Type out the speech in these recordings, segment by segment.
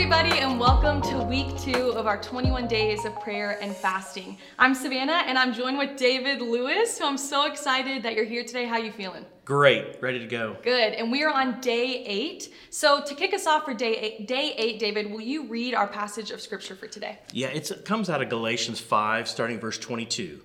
everybody, and welcome to week two of our 21 days of prayer and fasting. I'm Savannah, and I'm joined with David Lewis, who I'm so excited that you're here today. How you feeling? Great, ready to go. Good, and we are on day eight. So to kick us off for day eight, day eight, David, will you read our passage of scripture for today? Yeah, it's, it comes out of Galatians 5, starting verse 22.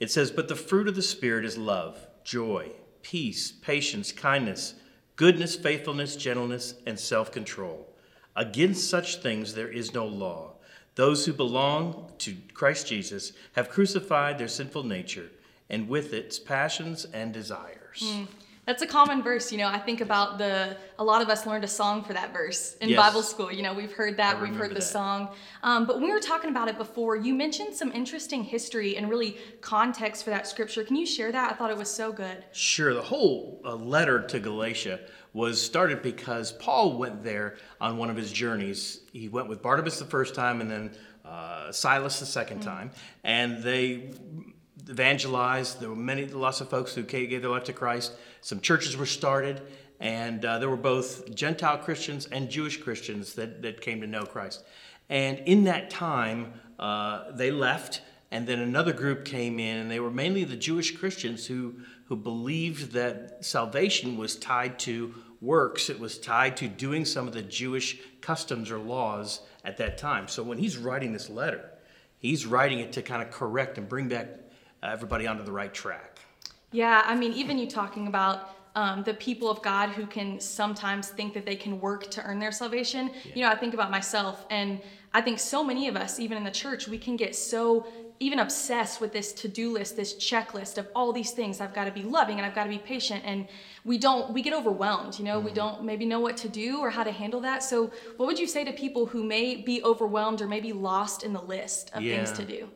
It says, But the fruit of the Spirit is love, joy, peace, patience, kindness, goodness, faithfulness, gentleness, and self control. Against such things there is no law. Those who belong to Christ Jesus have crucified their sinful nature and with its passions and desires. Mm. That's a common verse, you know. I think about the a lot of us learned a song for that verse in Yes. Bible school. You know, we've heard that, we've heard the that. song. Um, but when we were talking about it before, you mentioned some interesting history and really context for that scripture. Can you share that? I thought it was so good. Sure, the whole uh, letter to Galatia was started because Paul went there on one of his journeys. He went with Barnabas the first time and then uh, Silas the 2nd time, and they evangelized. There were many, lots of folks who gave their life to Christ. Some churches were started, and uh, there were both Gentile Christians and Jewish Christians that, that came to know Christ. And in that time, uh, they left, and then another group came in, and they were mainly the Jewish Christians who, who believed that salvation was tied to works, it was tied to doing some of the Jewish customs or laws at that time. So when he's writing this letter, he's writing it to kind of correct and bring back uh, everybody onto the right track. Yeah, I mean, even you talking about um, the people of God who can sometimes think that they can work to earn their salvation. You know, I think about myself, and I think so many of us, even in the church, we can get so even obsessed with this to-do list, this checklist of all these things. I've got to be loving and I've got to be patient, and we don't. We get overwhelmed. You know, we don't maybe know what to do or how to handle that. So, what would you say to people who may be overwhelmed or maybe lost in the list of things to do?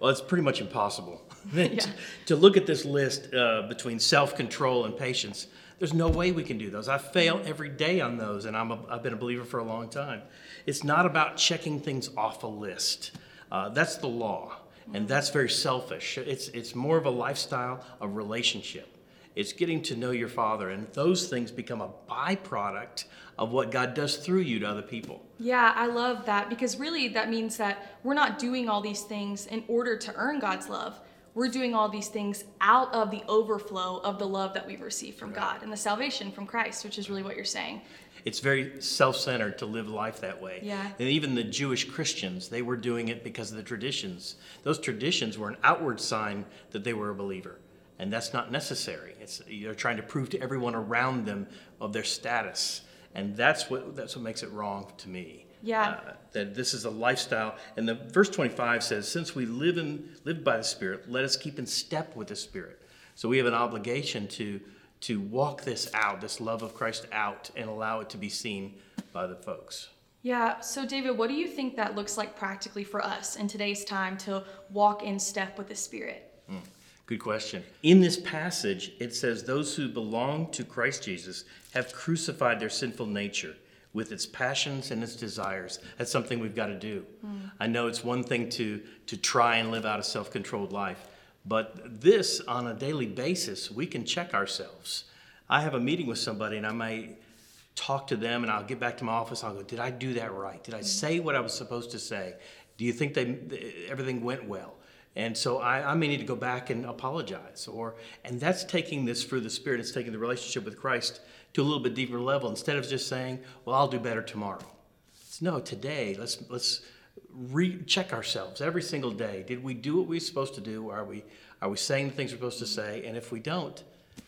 Well, it's pretty much impossible Yeah. to look at this list uh, between self control and patience. There's no way we can do those. I fail every day on those, and I'm a, I've been a believer for a long time. It's not about checking things off a list. Uh, that's the law, and that's very selfish. It's, it's more of a lifestyle, a relationship. It's getting to know your Father, and those things become a byproduct of what God does through you to other people. Yeah, I love that because really that means that we're not doing all these things in order to earn God's love. We're doing all these things out of the overflow of the love that we've received from God and the salvation from Christ, which is really what you're saying. It's very self-centered to live life that way. Yeah. And even the Jewish Christians, they were doing it because of the traditions. Those traditions were an outward sign that they were a believer. And that's not necessary. It's you're trying to prove to everyone around them of their status. And that's what that's what makes it wrong to me. Yeah. Uh, that this is a lifestyle. And the verse 25 says, since we live in live by the Spirit, let us keep in step with the Spirit. So we have an obligation to to walk this out, this love of Christ out, and allow it to be seen by the folks. Yeah, so David, what do you think that looks like practically for us in today's time to walk in step with the Spirit? Good question. In this passage, it says, Those who belong to Christ Jesus have crucified their sinful nature with its passions and its desires. That's something we've got to do. Hmm. I know it's one thing to, to try and live out a self controlled life, but this, on a daily basis, we can check ourselves. I have a meeting with somebody, and I might talk to them, and I'll get back to my office. I'll go, Did I do that right? Did I hmm. say what I was supposed to say? Do you think they, everything went well? And so I, I may need to go back and apologize, or and that's taking this through the Spirit. It's taking the relationship with Christ to a little bit deeper level instead of just saying, "Well, I'll do better tomorrow." It's no, today. Let's let's recheck ourselves every single day. Did we do what we're supposed to do? Are we are we saying the things we're supposed to say? And if we don't,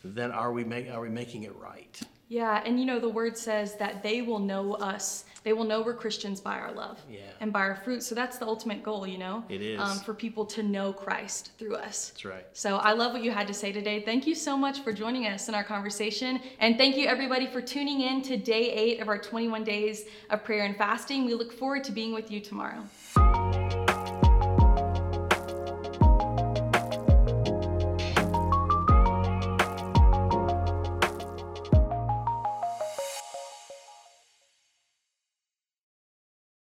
then are we make, are we making it right? Yeah, and you know, the word says that they will know us. They will know we're Christians by our love Yeah. and by our fruit. So that's the ultimate goal, you know? It is. Um, for people to know Christ through us. That's right. So I love what you had to say today. Thank you so much for joining us in our conversation. And thank you, everybody, for tuning in to day eight of our 21 days of prayer and fasting. We look forward to being with you tomorrow.